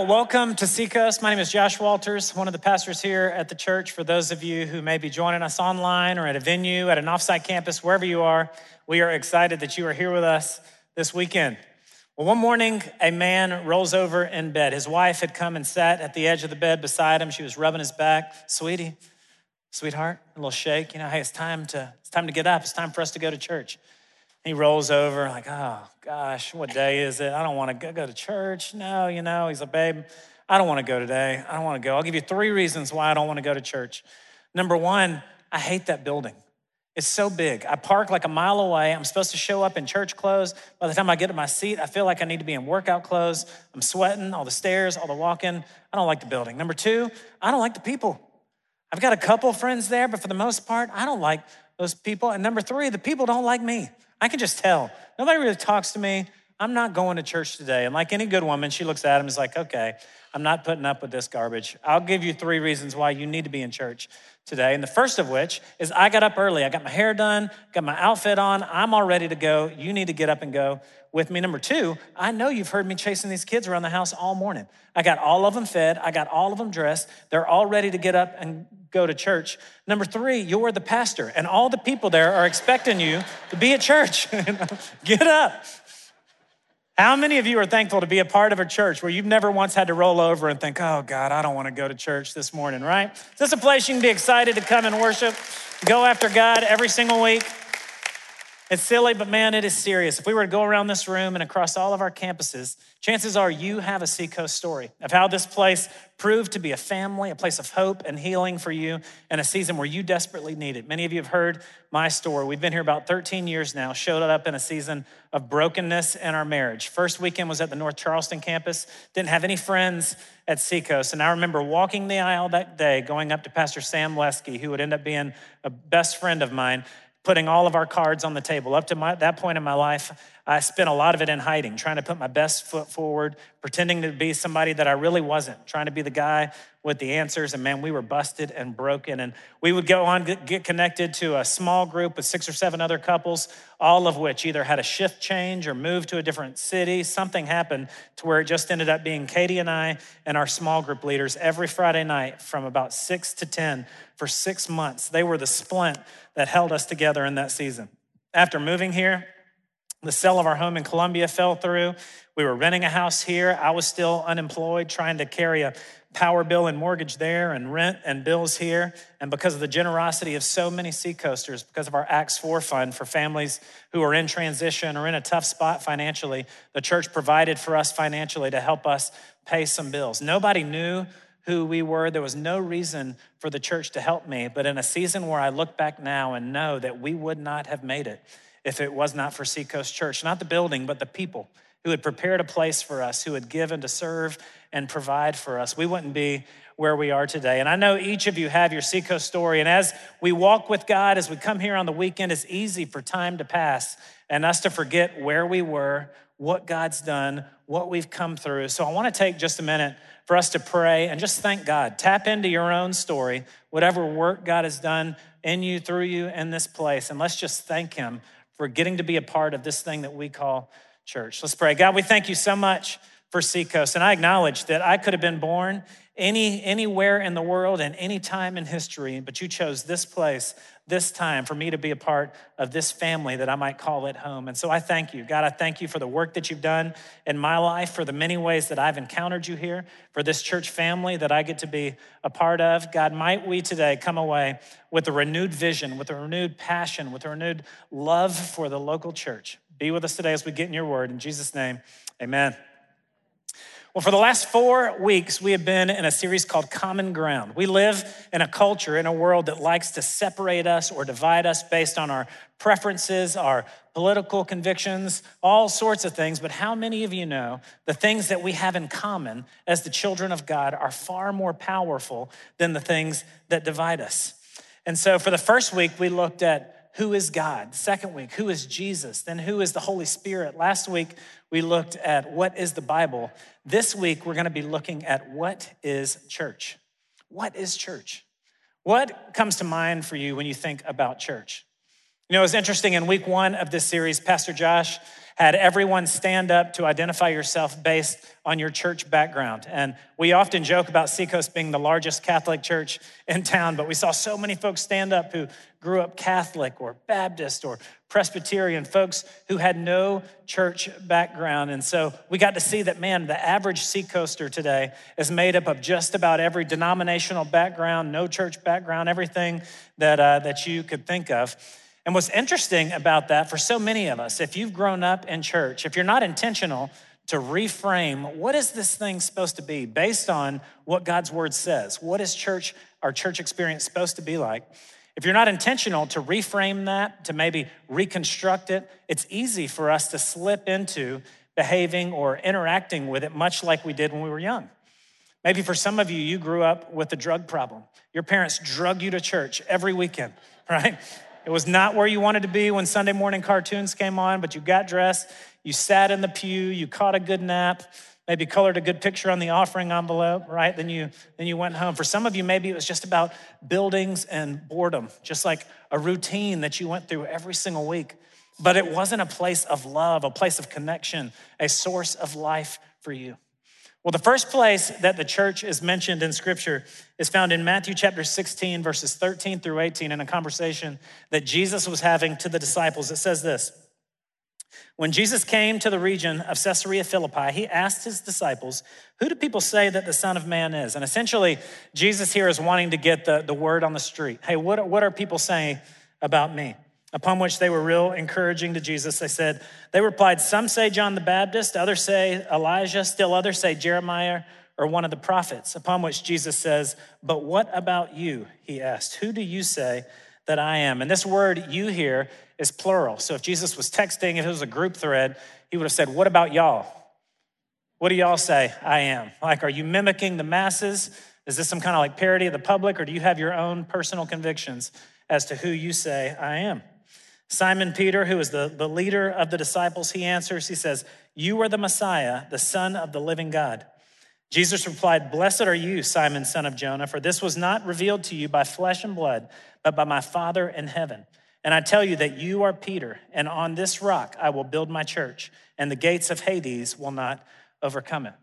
Well, welcome to Seacoast. My name is Josh Walters, one of the pastors here at the church. For those of you who may be joining us online or at a venue, at an offsite campus, wherever you are, we are excited that you are here with us this weekend. Well, one morning, a man rolls over in bed. His wife had come and sat at the edge of the bed beside him. She was rubbing his back. Sweetie, sweetheart, a little shake. You know, hey, it's time to it's time to get up. It's time for us to go to church. He rolls over, like, oh gosh, what day is it? I don't want to go to church. No, you know, he's like, babe, I don't want to go today. I don't want to go. I'll give you three reasons why I don't want to go to church. Number one, I hate that building. It's so big. I park like a mile away. I'm supposed to show up in church clothes. By the time I get to my seat, I feel like I need to be in workout clothes. I'm sweating, all the stairs, all the walking. I don't like the building. Number two, I don't like the people. I've got a couple friends there, but for the most part, I don't like those people. And number three, the people don't like me. I can just tell. Nobody really talks to me. I'm not going to church today. And like any good woman, she looks at him and is like, okay, I'm not putting up with this garbage. I'll give you three reasons why you need to be in church today. And the first of which is I got up early. I got my hair done, got my outfit on. I'm all ready to go. You need to get up and go with me. Number two, I know you've heard me chasing these kids around the house all morning. I got all of them fed, I got all of them dressed. They're all ready to get up and go to church. Number three, you're the pastor, and all the people there are expecting you to be at church. get up. How many of you are thankful to be a part of a church where you've never once had to roll over and think, oh God, I don't want to go to church this morning, right? Is this a place you can be excited to come and worship, go after God every single week? It's silly, but man, it is serious. If we were to go around this room and across all of our campuses, chances are you have a Seacoast story of how this place proved to be a family, a place of hope and healing for you in a season where you desperately need it. Many of you have heard my story. We've been here about 13 years now, showed up in a season of brokenness in our marriage. First weekend was at the North Charleston campus, didn't have any friends at Seacoast. And I remember walking the aisle that day, going up to Pastor Sam Lesky, who would end up being a best friend of mine, putting all of our cards on the table. Up to my, that point in my life, I spent a lot of it in hiding, trying to put my best foot forward, pretending to be somebody that I really wasn't, trying to be the guy with the answers. And man, we were busted and broken. And we would go on, get connected to a small group with six or seven other couples, all of which either had a shift change or moved to a different city. Something happened to where it just ended up being Katie and I and our small group leaders every Friday night from about six to 10 for six months. They were the splint that held us together in that season. After moving here, the sale of our home in Columbia fell through. We were renting a house here. I was still unemployed, trying to carry a power bill and mortgage there and rent and bills here. And because of the generosity of so many Seacoasters, because of our Acts 4 fund for families who are in transition or in a tough spot financially, the church provided for us financially to help us pay some bills. Nobody knew who we were. There was no reason for the church to help me. But in a season where I look back now and know that we would not have made it if it was not for Seacoast Church, not the building, but the people who had prepared a place for us, who had given to serve and provide for us, we wouldn't be where we are today. And I know each of you have your Seacoast story. And as we walk with God, as we come here on the weekend, it's easy for time to pass and us to forget where we were, what God's done, what we've come through. So I want to take just a minute for us to pray and just thank God. Tap into your own story, whatever work God has done in you, through you, in this place. And let's just thank Him for getting to be a part of this thing that we call church. Let's pray. God, we thank you so much for Seacoast. And I acknowledge that I could have been born any, anywhere in the world and any time in history, but you chose this place this time for me to be a part of this family that I might call it home. And so I thank you. God, I thank you for the work that you've done in my life, for the many ways that I've encountered you here, for this church family that I get to be a part of. God, might we today come away with a renewed vision, with a renewed passion, with a renewed love for the local church. Be with us today as we get in your word. In Jesus' name, amen. Well, for the last four weeks, we have been in a series called Common Ground. We live in a culture, in a world that likes to separate us or divide us based on our preferences, our political convictions, all sorts of things. But how many of you know the things that we have in common as the children of God are far more powerful than the things that divide us? And so for the first week, we looked at who is God? Second week, who is Jesus? Then who is the Holy Spirit? Last week, we looked at what is the Bible. This week, we're going to be looking at what is church. What is church? What comes to mind for you when you think about church? You know, it was interesting in week one of this series, Pastor Josh had everyone stand up to identify yourself based on your church background. And we often joke about Seacoast being the largest Catholic church in town, but we saw so many folks stand up who grew up Catholic or Baptist or Presbyterian, folks who had no church background. And so we got to see that, man, the average Seacoaster today is made up of just about every denominational background, no church background, everything that, uh, that you could think of. And what's interesting about that for so many of us, if you've grown up in church, if you're not intentional to reframe what is this thing supposed to be based on what God's word says, what is church, our church experience supposed to be like? If you're not intentional to reframe that, to maybe reconstruct it, it's easy for us to slip into behaving or interacting with it much like we did when we were young. Maybe for some of you, you grew up with a drug problem. Your parents drug you to church every weekend, right? It was not where you wanted to be when Sunday morning cartoons came on, but you got dressed, you sat in the pew, you caught a good nap, maybe colored a good picture on the offering envelope, right? Then you then you went home. For some of you maybe it was just about buildings and boredom, just like a routine that you went through every single week. But it wasn't a place of love, a place of connection, a source of life for you. Well, the first place that the church is mentioned in scripture is found in Matthew chapter 16, verses 13 through 18, in a conversation that Jesus was having to the disciples. It says this When Jesus came to the region of Caesarea Philippi, he asked his disciples, Who do people say that the Son of Man is? And essentially, Jesus here is wanting to get the, the word on the street. Hey, what, what are people saying about me? Upon which they were real encouraging to Jesus. They said, They replied, Some say John the Baptist, others say Elijah, still others say Jeremiah or one of the prophets. Upon which Jesus says, But what about you? He asked, Who do you say that I am? And this word you here is plural. So if Jesus was texting, if it was a group thread, he would have said, What about y'all? What do y'all say I am? Like, are you mimicking the masses? Is this some kind of like parody of the public, or do you have your own personal convictions as to who you say I am? Simon Peter, who is the, the leader of the disciples, he answers, he says, You are the Messiah, the Son of the living God. Jesus replied, Blessed are you, Simon, son of Jonah, for this was not revealed to you by flesh and blood, but by my Father in heaven. And I tell you that you are Peter, and on this rock I will build my church, and the gates of Hades will not overcome it.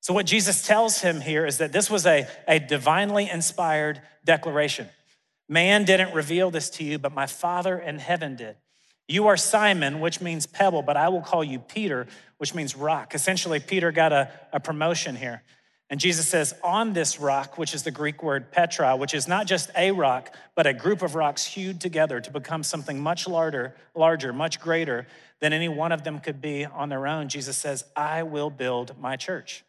So, what Jesus tells him here is that this was a, a divinely inspired declaration. Man didn't reveal this to you, but my Father in heaven did. You are Simon, which means pebble, but I will call you Peter, which means rock. Essentially, Peter got a, a promotion here. And Jesus says, on this rock, which is the Greek word Petra, which is not just a rock, but a group of rocks hewed together to become something much larger, larger, much greater than any one of them could be on their own. Jesus says, I will build my church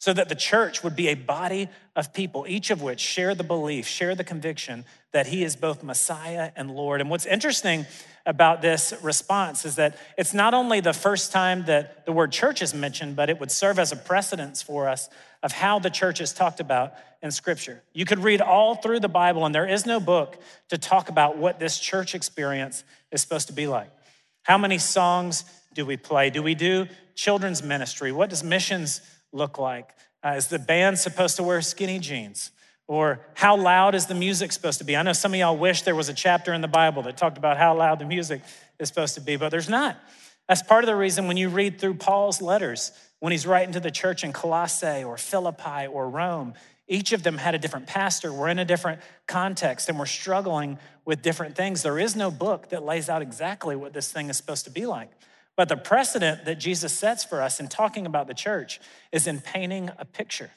so that the church would be a body of people, each of which share the belief, share the conviction that he is both Messiah and Lord. And what's interesting about this response is that it's not only the first time that the word church is mentioned, but it would serve as a precedence for us of how the church is talked about in Scripture. You could read all through the Bible, and there is no book to talk about what this church experience is supposed to be like. How many songs do we play? Do we do children's ministry? What does missions look like? Uh, is the band supposed to wear skinny jeans? Or how loud is the music supposed to be? I know some of y'all wish there was a chapter in the Bible that talked about how loud the music is supposed to be, but there's not. That's part of the reason when you read through Paul's letters, when he's writing to the church in Colossae or Philippi or Rome, each of them had a different pastor. We're in a different context and we're struggling with different things. There is no book that lays out exactly what this thing is supposed to be like. But the precedent that Jesus sets for us in talking about the church is in painting a picture.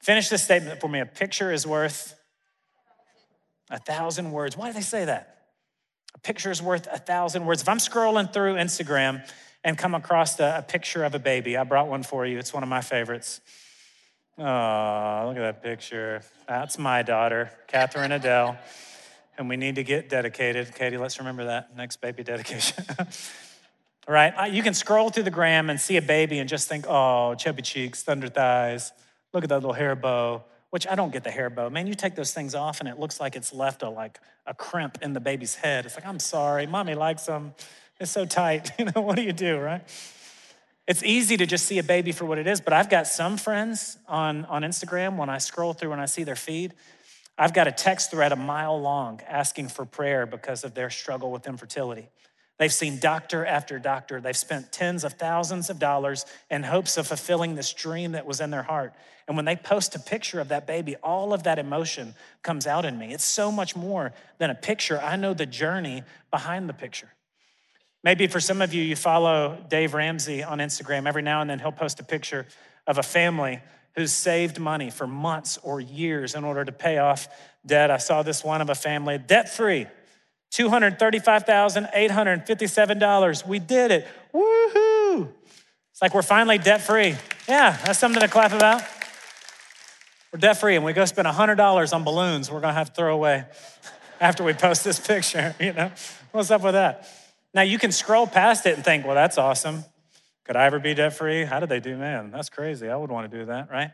Finish this statement for me. A picture is worth a thousand words. Why do they say that? A picture is worth a thousand words. If I'm scrolling through Instagram and come across a, a picture of a baby, I brought one for you. It's one of my favorites. Oh, look at that picture. That's my daughter, Catherine Adele. And we need to get dedicated. Katie, let's remember that next baby dedication. right? You can scroll through the gram and see a baby and just think, oh, chubby cheeks, thunder thighs. Look at that little hair bow, which I don't get the hair bow. Man, you take those things off and it looks like it's left a like a crimp in the baby's head. It's like, I'm sorry, mommy likes them. It's so tight. You know, what do you do, right? It's easy to just see a baby for what it is, but I've got some friends on, on Instagram when I scroll through and I see their feed. I've got a text thread a mile long asking for prayer because of their struggle with infertility. They've seen doctor after doctor. They've spent tens of thousands of dollars in hopes of fulfilling this dream that was in their heart. And when they post a picture of that baby, all of that emotion comes out in me. It's so much more than a picture. I know the journey behind the picture. Maybe for some of you, you follow Dave Ramsey on Instagram. Every now and then, he'll post a picture of a family who's saved money for months or years in order to pay off debt. I saw this one of a family, debt free, $235,857. We did it. Woohoo! It's like we're finally debt free. Yeah, that's something to clap about. We're debt free and we go spend $100 on balloons we're gonna have to throw away after we post this picture, you know? What's up with that? Now you can scroll past it and think, well, that's awesome. Could I ever be debt free? How did they do, man? That's crazy. I would wanna do that, right?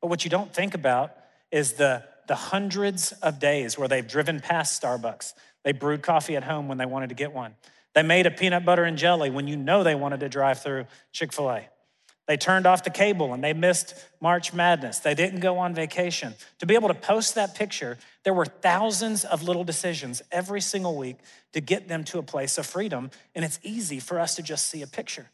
But what you don't think about is the, the hundreds of days where they've driven past Starbucks. They brewed coffee at home when they wanted to get one. They made a peanut butter and jelly when you know they wanted to drive through Chick fil A. They turned off the cable and they missed March Madness. They didn't go on vacation. To be able to post that picture, there were thousands of little decisions every single week to get them to a place of freedom. And it's easy for us to just see a picture.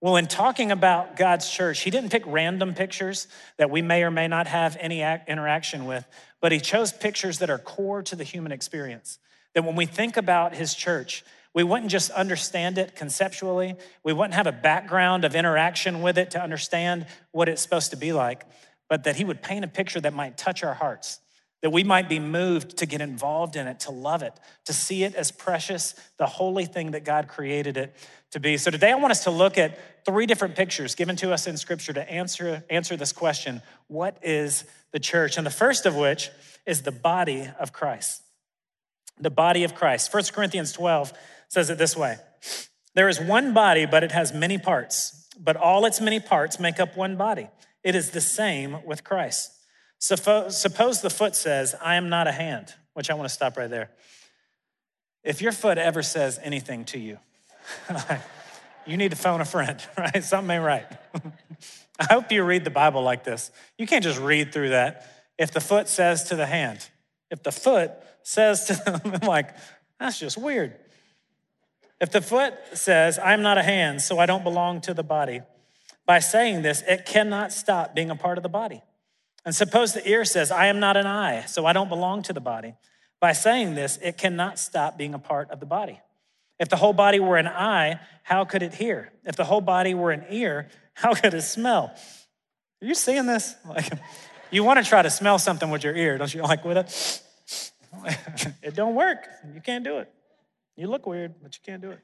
Well, in talking about God's church, he didn't pick random pictures that we may or may not have any interaction with, but he chose pictures that are core to the human experience. That when we think about his church, we wouldn't just understand it conceptually, we wouldn't have a background of interaction with it to understand what it's supposed to be like, but that he would paint a picture that might touch our hearts, that we might be moved to get involved in it, to love it, to see it as precious, the holy thing that God created it to be. So today I want us to look at three different pictures given to us in scripture to answer, answer this question what is the church? And the first of which is the body of Christ. The body of Christ. 1 Corinthians 12 says it this way There is one body, but it has many parts, but all its many parts make up one body. It is the same with Christ. Suppose the foot says, I am not a hand, which I want to stop right there. If your foot ever says anything to you, you need to phone a friend, right? Something ain't right. I hope you read the Bible like this. You can't just read through that. If the foot says to the hand, if the foot says to them, I'm like, that's just weird. If the foot says, I'm not a hand, so I don't belong to the body, by saying this, it cannot stop being a part of the body. And suppose the ear says, I am not an eye, so I don't belong to the body. By saying this, it cannot stop being a part of the body. If the whole body were an eye, how could it hear? If the whole body were an ear, how could it smell? Are you seeing this? Like, you want to try to smell something with your ear, don't you? Like with it, it don't work. You can't do it. You look weird, but you can't do it.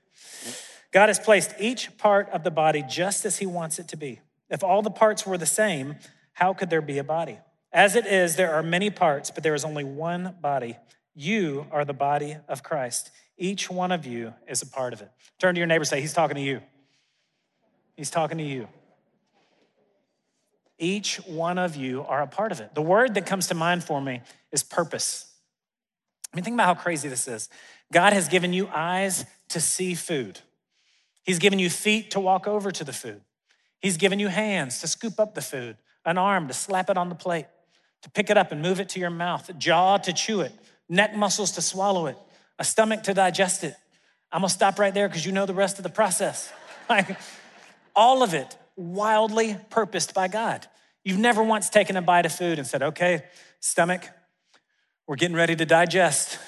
God has placed each part of the body just as He wants it to be. If all the parts were the same, how could there be a body? As it is, there are many parts, but there is only one body. You are the body of Christ. Each one of you is a part of it. Turn to your neighbor say, He's talking to you. He's talking to you. Each one of you are a part of it. The word that comes to mind for me is purpose. I mean, think about how crazy this is. God has given you eyes to see food. He's given you feet to walk over to the food. He's given you hands to scoop up the food, an arm to slap it on the plate, to pick it up and move it to your mouth, jaw to chew it, neck muscles to swallow it, a stomach to digest it. I'm gonna stop right there because you know the rest of the process. Like, all of it wildly purposed by God. You've never once taken a bite of food and said, okay, stomach, we're getting ready to digest.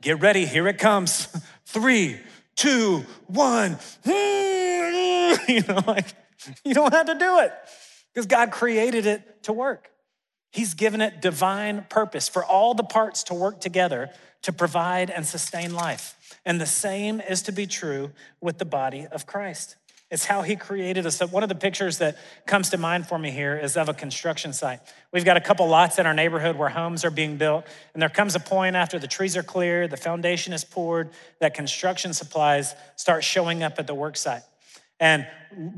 Get ready, here it comes. Three, two, one. You know, like, you don't have to do it because God created it to work. He's given it divine purpose for all the parts to work together to provide and sustain life. And the same is to be true with the body of Christ. It's how he created us. One of the pictures that comes to mind for me here is of a construction site. We've got a couple lots in our neighborhood where homes are being built, and there comes a point after the trees are cleared, the foundation is poured, that construction supplies start showing up at the work site. And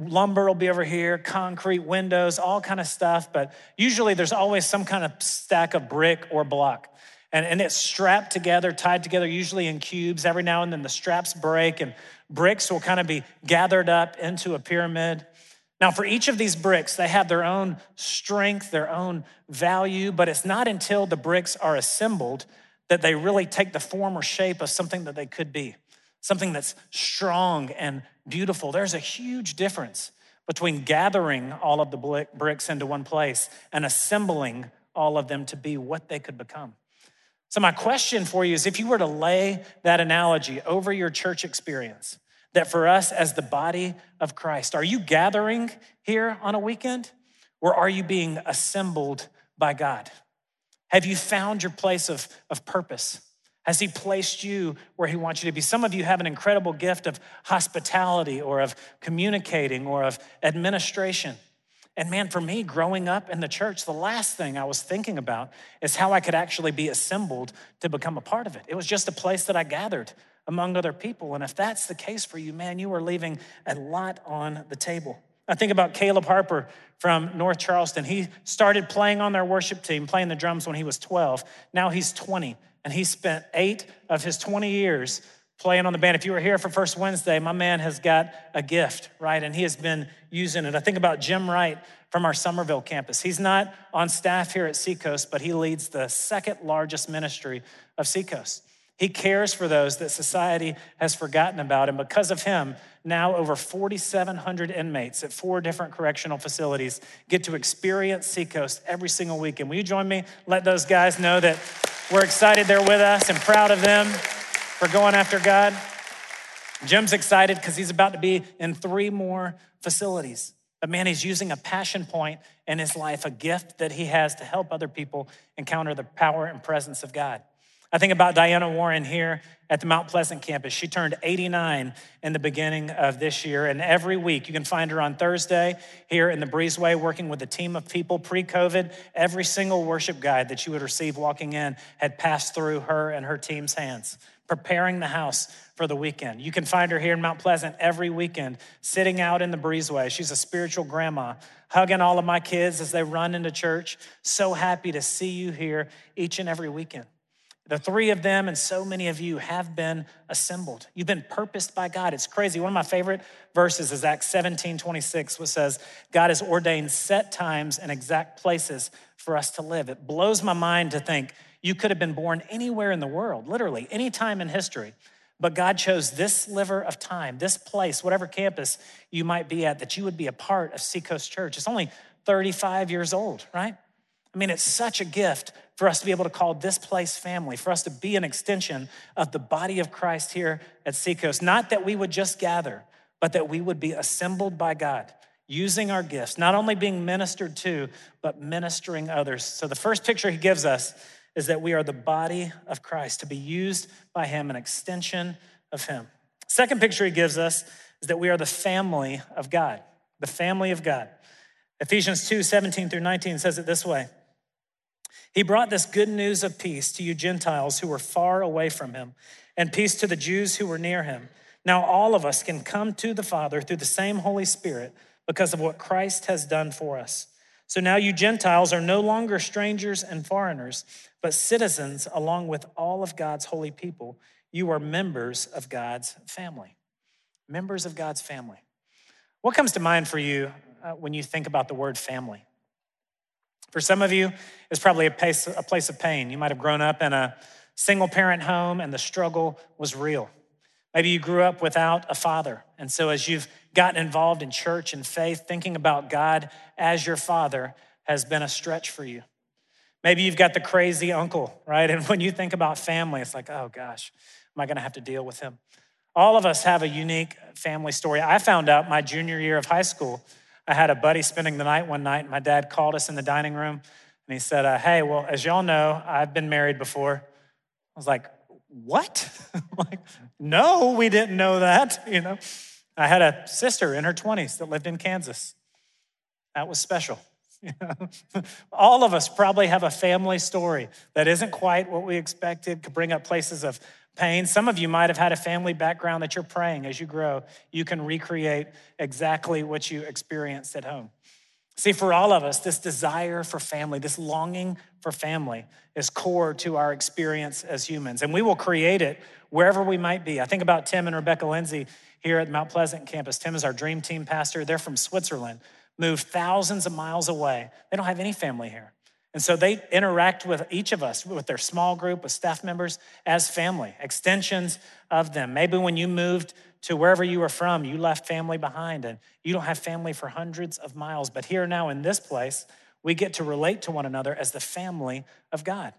lumber will be over here, concrete, windows, all kind of stuff, but usually there's always some kind of stack of brick or block. And, and it's strapped together, tied together, usually in cubes. Every now and then the straps break, and bricks will kind of be gathered up into a pyramid. Now, for each of these bricks, they have their own strength, their own value, but it's not until the bricks are assembled that they really take the form or shape of something that they could be, something that's strong and beautiful. There's a huge difference between gathering all of the bricks into one place and assembling all of them to be what they could become. So, my question for you is if you were to lay that analogy over your church experience, that for us as the body of Christ, are you gathering here on a weekend or are you being assembled by God? Have you found your place of, of purpose? Has He placed you where He wants you to be? Some of you have an incredible gift of hospitality or of communicating or of administration. And man, for me, growing up in the church, the last thing I was thinking about is how I could actually be assembled to become a part of it. It was just a place that I gathered among other people. And if that's the case for you, man, you are leaving a lot on the table. I think about Caleb Harper from North Charleston. He started playing on their worship team, playing the drums when he was 12. Now he's 20, and he spent eight of his 20 years playing on the band. If you were here for First Wednesday, my man has got a gift, right? And he has been using it. I think about Jim Wright from our Summerville campus. He's not on staff here at Seacoast, but he leads the second largest ministry of Seacoast. He cares for those that society has forgotten about. And because of him, now over 4,700 inmates at four different correctional facilities get to experience Seacoast every single weekend. Will you join me? Let those guys know that we're excited they're with us and proud of them for going after God. Jim's excited because he's about to be in three more facilities. But man, he's using a passion point in his life, a gift that he has to help other people encounter the power and presence of God. I think about Diana Warren here at the Mount Pleasant campus. She turned 89 in the beginning of this year, and every week you can find her on Thursday here in the Breezeway working with a team of people pre COVID. Every single worship guide that you would receive walking in had passed through her and her team's hands, preparing the house for the weekend. You can find her here in Mount Pleasant every weekend, sitting out in the breezeway. She's a spiritual grandma, hugging all of my kids as they run into church. So happy to see you here each and every weekend. The three of them and so many of you have been assembled. You've been purposed by God. It's crazy. One of my favorite verses is Acts 17 26, which says, God has ordained set times and exact places for us to live. It blows my mind to think you could have been born anywhere in the world, literally, any time in history. But God chose this sliver of time, this place, whatever campus you might be at, that you would be a part of Seacoast Church. It's only 35 years old, right? I mean, it's such a gift for us to be able to call this place family, for us to be an extension of the body of Christ here at Seacoast. Not that we would just gather, but that we would be assembled by God, using our gifts, not only being ministered to, but ministering others. So the first picture he gives us is that we are the body of Christ, to be used by him, an extension of him. Second picture he gives us is that we are the family of God, the family of God. Ephesians 2 17 through 19 says it this way. He brought this good news of peace to you Gentiles who were far away from him, and peace to the Jews who were near him. Now all of us can come to the Father through the same Holy Spirit because of what Christ has done for us. So now you Gentiles are no longer strangers and foreigners, but citizens along with all of God's holy people. You are members of God's family. Members of God's family. What comes to mind for you uh, when you think about the word family? For some of you, it's probably a place, a place of pain. You might have grown up in a single parent home and the struggle was real. Maybe you grew up without a father. And so, as you've gotten involved in church and faith, thinking about God as your father has been a stretch for you. Maybe you've got the crazy uncle, right? And when you think about family, it's like, oh gosh, am I gonna have to deal with him? All of us have a unique family story. I found out my junior year of high school I had a buddy spending the night one night, and my dad called us in the dining room and he said, uh, Hey, well, as y'all know, I've been married before. I was like, What? like, no, we didn't know that. You know, I had a sister in her 20s that lived in Kansas. That was special. All of us probably have a family story that isn't quite what we expected, could bring up places of pain. Some of you might have had a family background that you're praying as you grow, you can recreate exactly what you experienced at home. See, for all of us, this desire for family, this longing for family is core to our experience as humans, and we will create it wherever we might be. I think about Tim and Rebecca Lindsay here at Mount Pleasant campus. Tim is our dream team pastor. They're from Switzerland, moved thousands of miles away. They don't have any family here. And so they interact with each of us, with their small group, with staff members, as family, extensions of them. Maybe when you moved to wherever you were from, you left family behind and you don't have family for hundreds of miles. But here now in this place, we get to relate to one another as the family of God.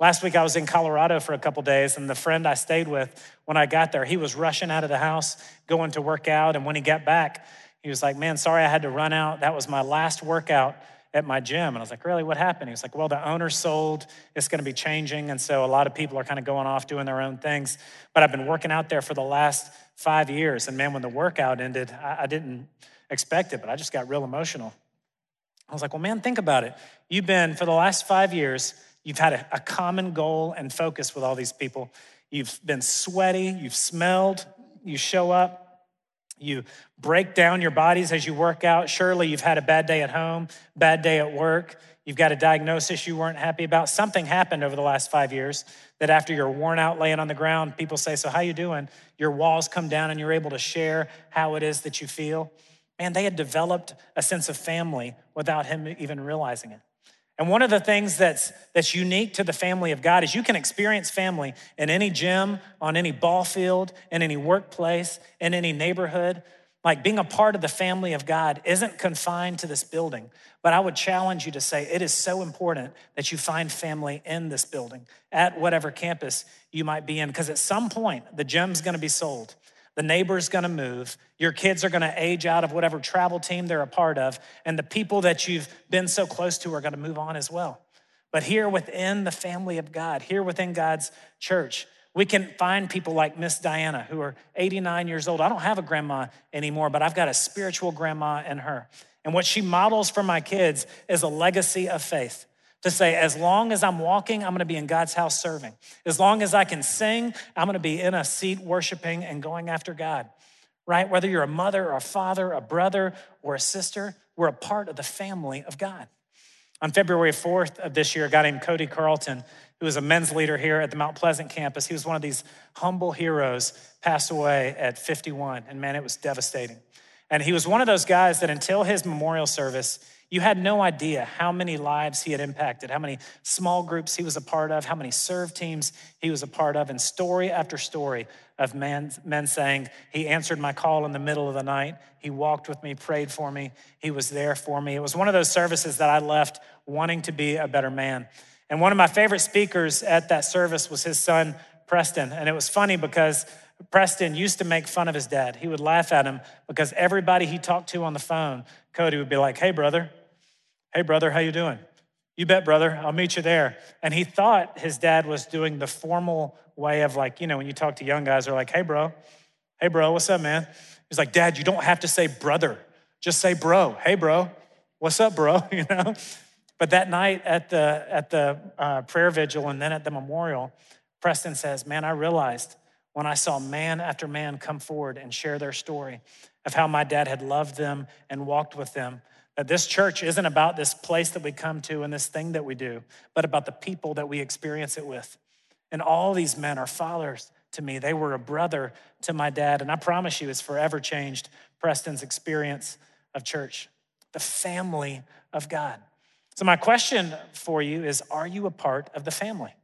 Last week I was in Colorado for a couple days, and the friend I stayed with when I got there, he was rushing out of the house, going to work out. And when he got back, he was like, Man, sorry I had to run out. That was my last workout at my gym. And I was like, Really, what happened? He was like, Well, the owner sold, it's gonna be changing. And so a lot of people are kind of going off doing their own things. But I've been working out there for the last five years. And man, when the workout ended, I, I didn't expect it, but I just got real emotional. I was like, Well, man, think about it. You've been, for the last five years, You've had a, a common goal and focus with all these people. You've been sweaty, you've smelled, you show up, you break down your bodies as you work out. Surely you've had a bad day at home, bad day at work. You've got a diagnosis you weren't happy about. Something happened over the last five years that after you're worn out laying on the ground, people say, So, how you doing? Your walls come down and you're able to share how it is that you feel. Man, they had developed a sense of family without him even realizing it. And one of the things that's, that's unique to the family of God is you can experience family in any gym, on any ball field, in any workplace, in any neighborhood. Like being a part of the family of God isn't confined to this building, but I would challenge you to say it is so important that you find family in this building at whatever campus you might be in, because at some point the gym's gonna be sold. The neighbor's gonna move. Your kids are gonna age out of whatever travel team they're a part of. And the people that you've been so close to are gonna move on as well. But here within the family of God, here within God's church, we can find people like Miss Diana, who are 89 years old. I don't have a grandma anymore, but I've got a spiritual grandma in her. And what she models for my kids is a legacy of faith to say, as long as I'm walking, I'm gonna be in God's house serving. As long as I can sing, I'm gonna be in a seat worshiping and going after God, right? Whether you're a mother or a father, a brother or a sister, we're a part of the family of God. On February 4th of this year, a guy named Cody Carlton, who was a men's leader here at the Mount Pleasant campus, he was one of these humble heroes, passed away at 51. And man, it was devastating. And he was one of those guys that until his memorial service, you had no idea how many lives he had impacted, how many small groups he was a part of, how many serve teams he was a part of, and story after story of men, men saying, He answered my call in the middle of the night. He walked with me, prayed for me, He was there for me. It was one of those services that I left wanting to be a better man. And one of my favorite speakers at that service was his son, Preston. And it was funny because Preston used to make fun of his dad. He would laugh at him because everybody he talked to on the phone, Cody would be like, Hey, brother, Hey, brother, how you doing? You bet, brother. I'll meet you there. And he thought his dad was doing the formal way of like, you know, when you talk to young guys, they're like, hey, bro. Hey, bro, what's up, man? He's like, Dad, you don't have to say brother. Just say bro. Hey, bro. What's up, bro? You know? But that night at the, at the uh, prayer vigil and then at the memorial, Preston says, Man, I realized when I saw man after man come forward and share their story of how my dad had loved them and walked with them that this church isn't about this place that we come to and this thing that we do, but about the people that we experience it with. And all these men are fathers to me. They were a brother to my dad. And I promise you, it's forever changed Preston's experience of church, the family of God. So, my question for you is Are you a part of the family?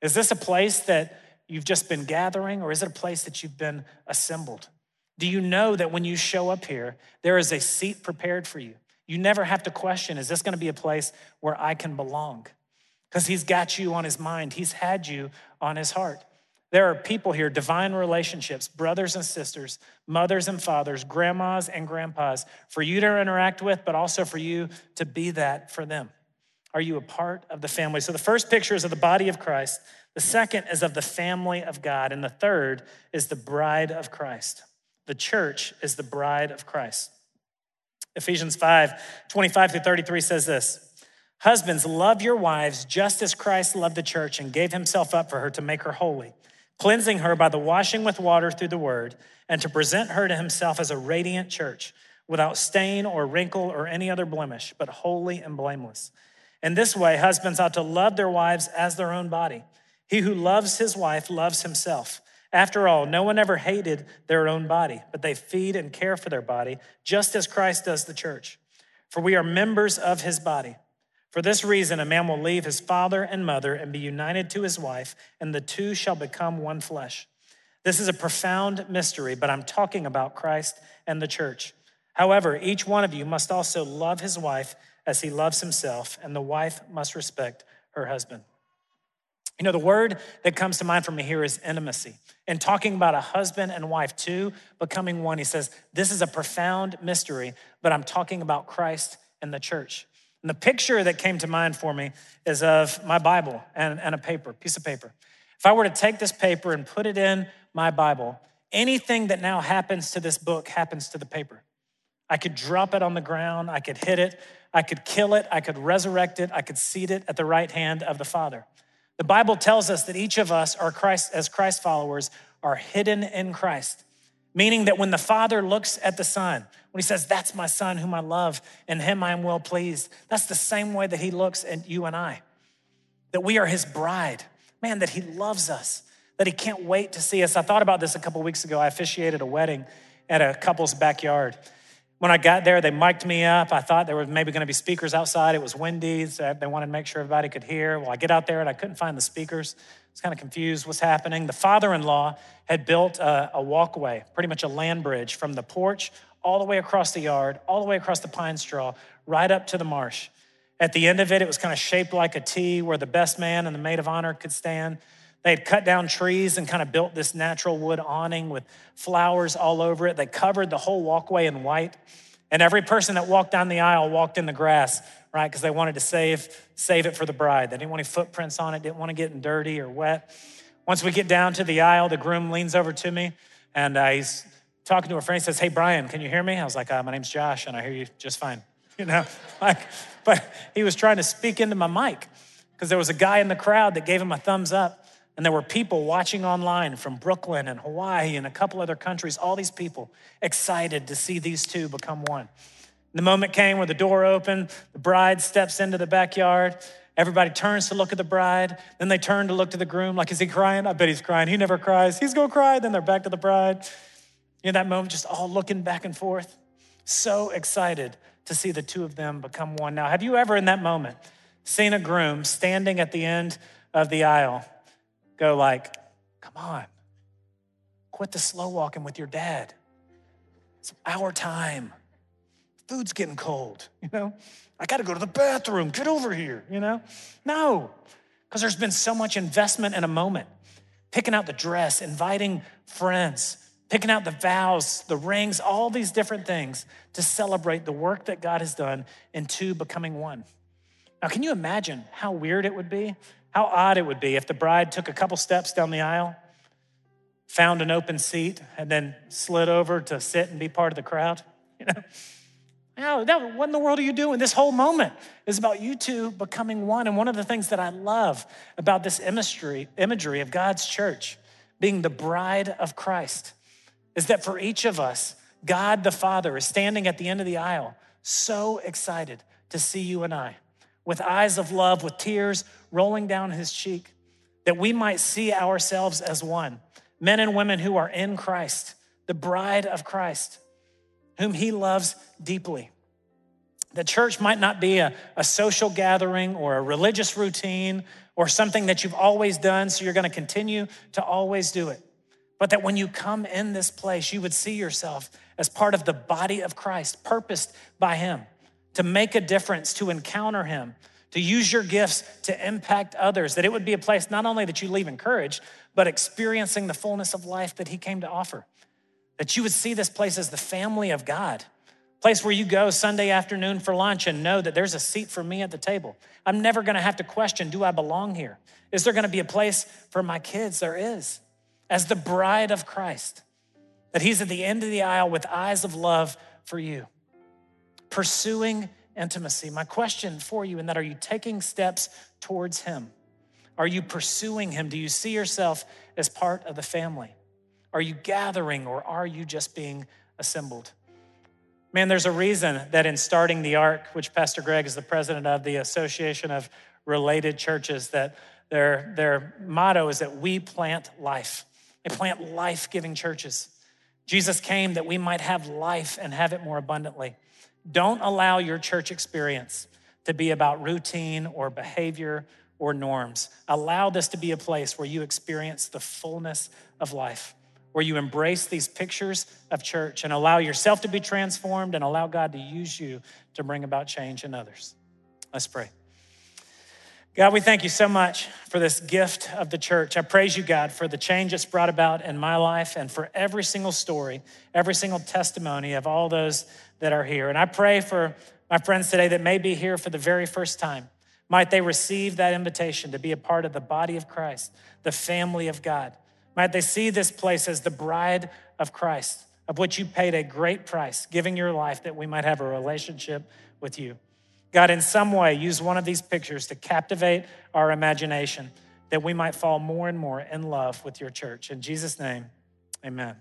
Is this a place that you've just been gathering, or is it a place that you've been assembled? Do you know that when you show up here, there is a seat prepared for you? You never have to question, is this gonna be a place where I can belong? Because he's got you on his mind, he's had you on his heart. There are people here, divine relationships, brothers and sisters, mothers and fathers, grandmas and grandpas, for you to interact with, but also for you to be that for them. Are you a part of the family? So the first picture is of the body of Christ, the second is of the family of God, and the third is the bride of Christ. The church is the bride of Christ. Ephesians 5 25 through 33 says this Husbands, love your wives just as Christ loved the church and gave himself up for her to make her holy, cleansing her by the washing with water through the word, and to present her to himself as a radiant church, without stain or wrinkle or any other blemish, but holy and blameless. In this way, husbands ought to love their wives as their own body. He who loves his wife loves himself. After all, no one ever hated their own body, but they feed and care for their body, just as Christ does the church. For we are members of his body. For this reason, a man will leave his father and mother and be united to his wife, and the two shall become one flesh. This is a profound mystery, but I'm talking about Christ and the church. However, each one of you must also love his wife as he loves himself, and the wife must respect her husband. You know, the word that comes to mind for me here is intimacy. And talking about a husband and wife, two becoming one, he says, This is a profound mystery, but I'm talking about Christ and the church. And the picture that came to mind for me is of my Bible and, and a paper, piece of paper. If I were to take this paper and put it in my Bible, anything that now happens to this book happens to the paper. I could drop it on the ground, I could hit it, I could kill it, I could resurrect it, I could seat it at the right hand of the Father. The Bible tells us that each of us are Christ as Christ followers are hidden in Christ, meaning that when the Father looks at the Son, when he says, That's my son whom I love, and him I am well pleased, that's the same way that he looks at you and I. That we are his bride. Man, that he loves us, that he can't wait to see us. I thought about this a couple weeks ago. I officiated a wedding at a couple's backyard. When I got there, they mic'd me up. I thought there were maybe going to be speakers outside. It was windy, so they wanted to make sure everybody could hear. Well, I get out there and I couldn't find the speakers. I was kind of confused what's happening. The father in law had built a, a walkway, pretty much a land bridge, from the porch all the way across the yard, all the way across the pine straw, right up to the marsh. At the end of it, it was kind of shaped like a T where the best man and the maid of honor could stand. They had cut down trees and kind of built this natural wood awning with flowers all over it. They covered the whole walkway in white. And every person that walked down the aisle walked in the grass, right? Because they wanted to save, save it for the bride. They didn't want any footprints on it, didn't want to get dirty or wet. Once we get down to the aisle, the groom leans over to me and uh, he's talking to a friend. He says, Hey, Brian, can you hear me? I was like, uh, My name's Josh, and I hear you just fine. You know, like, but he was trying to speak into my mic because there was a guy in the crowd that gave him a thumbs up. And there were people watching online from Brooklyn and Hawaii and a couple other countries, all these people excited to see these two become one. The moment came where the door opened, the bride steps into the backyard. Everybody turns to look at the bride. Then they turn to look to the groom, like, is he crying? I bet he's crying. He never cries. He's gonna cry. Then they're back to the bride. In that moment, just all looking back and forth, so excited to see the two of them become one. Now, have you ever in that moment seen a groom standing at the end of the aisle go like, come on, quit the slow walking with your dad. It's our time. Food's getting cold, you know? I gotta go to the bathroom, get over here, you know? No, because there's been so much investment in a moment. Picking out the dress, inviting friends, picking out the vows, the rings, all these different things to celebrate the work that God has done in two becoming one. Now, can you imagine how weird it would be? How odd it would be if the bride took a couple steps down the aisle, found an open seat, and then slid over to sit and be part of the crowd? You know? Now, that, what in the world are you doing? This whole moment is about you two becoming one. And one of the things that I love about this imagery, imagery of God's church being the bride of Christ is that for each of us, God the Father is standing at the end of the aisle, so excited to see you and I, with eyes of love, with tears rolling down his cheek, that we might see ourselves as one, men and women who are in Christ, the bride of Christ, whom he loves deeply. The church might not be a, a social gathering or a religious routine or something that you've always done, so you're going to continue to always do it. But that when you come in this place, you would see yourself as part of the body of Christ, purposed by Him to make a difference, to encounter Him, to use your gifts to impact others, that it would be a place not only that you leave encouraged, but experiencing the fullness of life that He came to offer. That you would see this place as the family of God, place where you go Sunday afternoon for lunch and know that there's a seat for me at the table. I'm never gonna have to question, do I belong here? Is there gonna be a place for my kids? There is as the bride of Christ, that He's at the end of the aisle with eyes of love for you, pursuing intimacy. My question for you, in that, are you taking steps towards Him? Are you pursuing Him? Do you see yourself as part of the family? Are you gathering or are you just being assembled? Man, there's a reason that in starting the ARC, which Pastor Greg is the president of the Association of Related Churches, that their, their motto is that we plant life. They plant life giving churches. Jesus came that we might have life and have it more abundantly. Don't allow your church experience to be about routine or behavior or norms. Allow this to be a place where you experience the fullness of life where you embrace these pictures of church and allow yourself to be transformed and allow God to use you to bring about change in others. Let's pray. God, we thank you so much for this gift of the church. I praise you, God, for the change it's brought about in my life and for every single story, every single testimony of all those that are here. And I pray for my friends today that may be here for the very first time. Might they receive that invitation to be a part of the body of Christ, the family of God. Might they see this place as the bride of Christ, of which you paid a great price, giving your life that we might have a relationship with you. God, in some way, use one of these pictures to captivate our imagination, that we might fall more and more in love with your church. In Jesus' name, amen.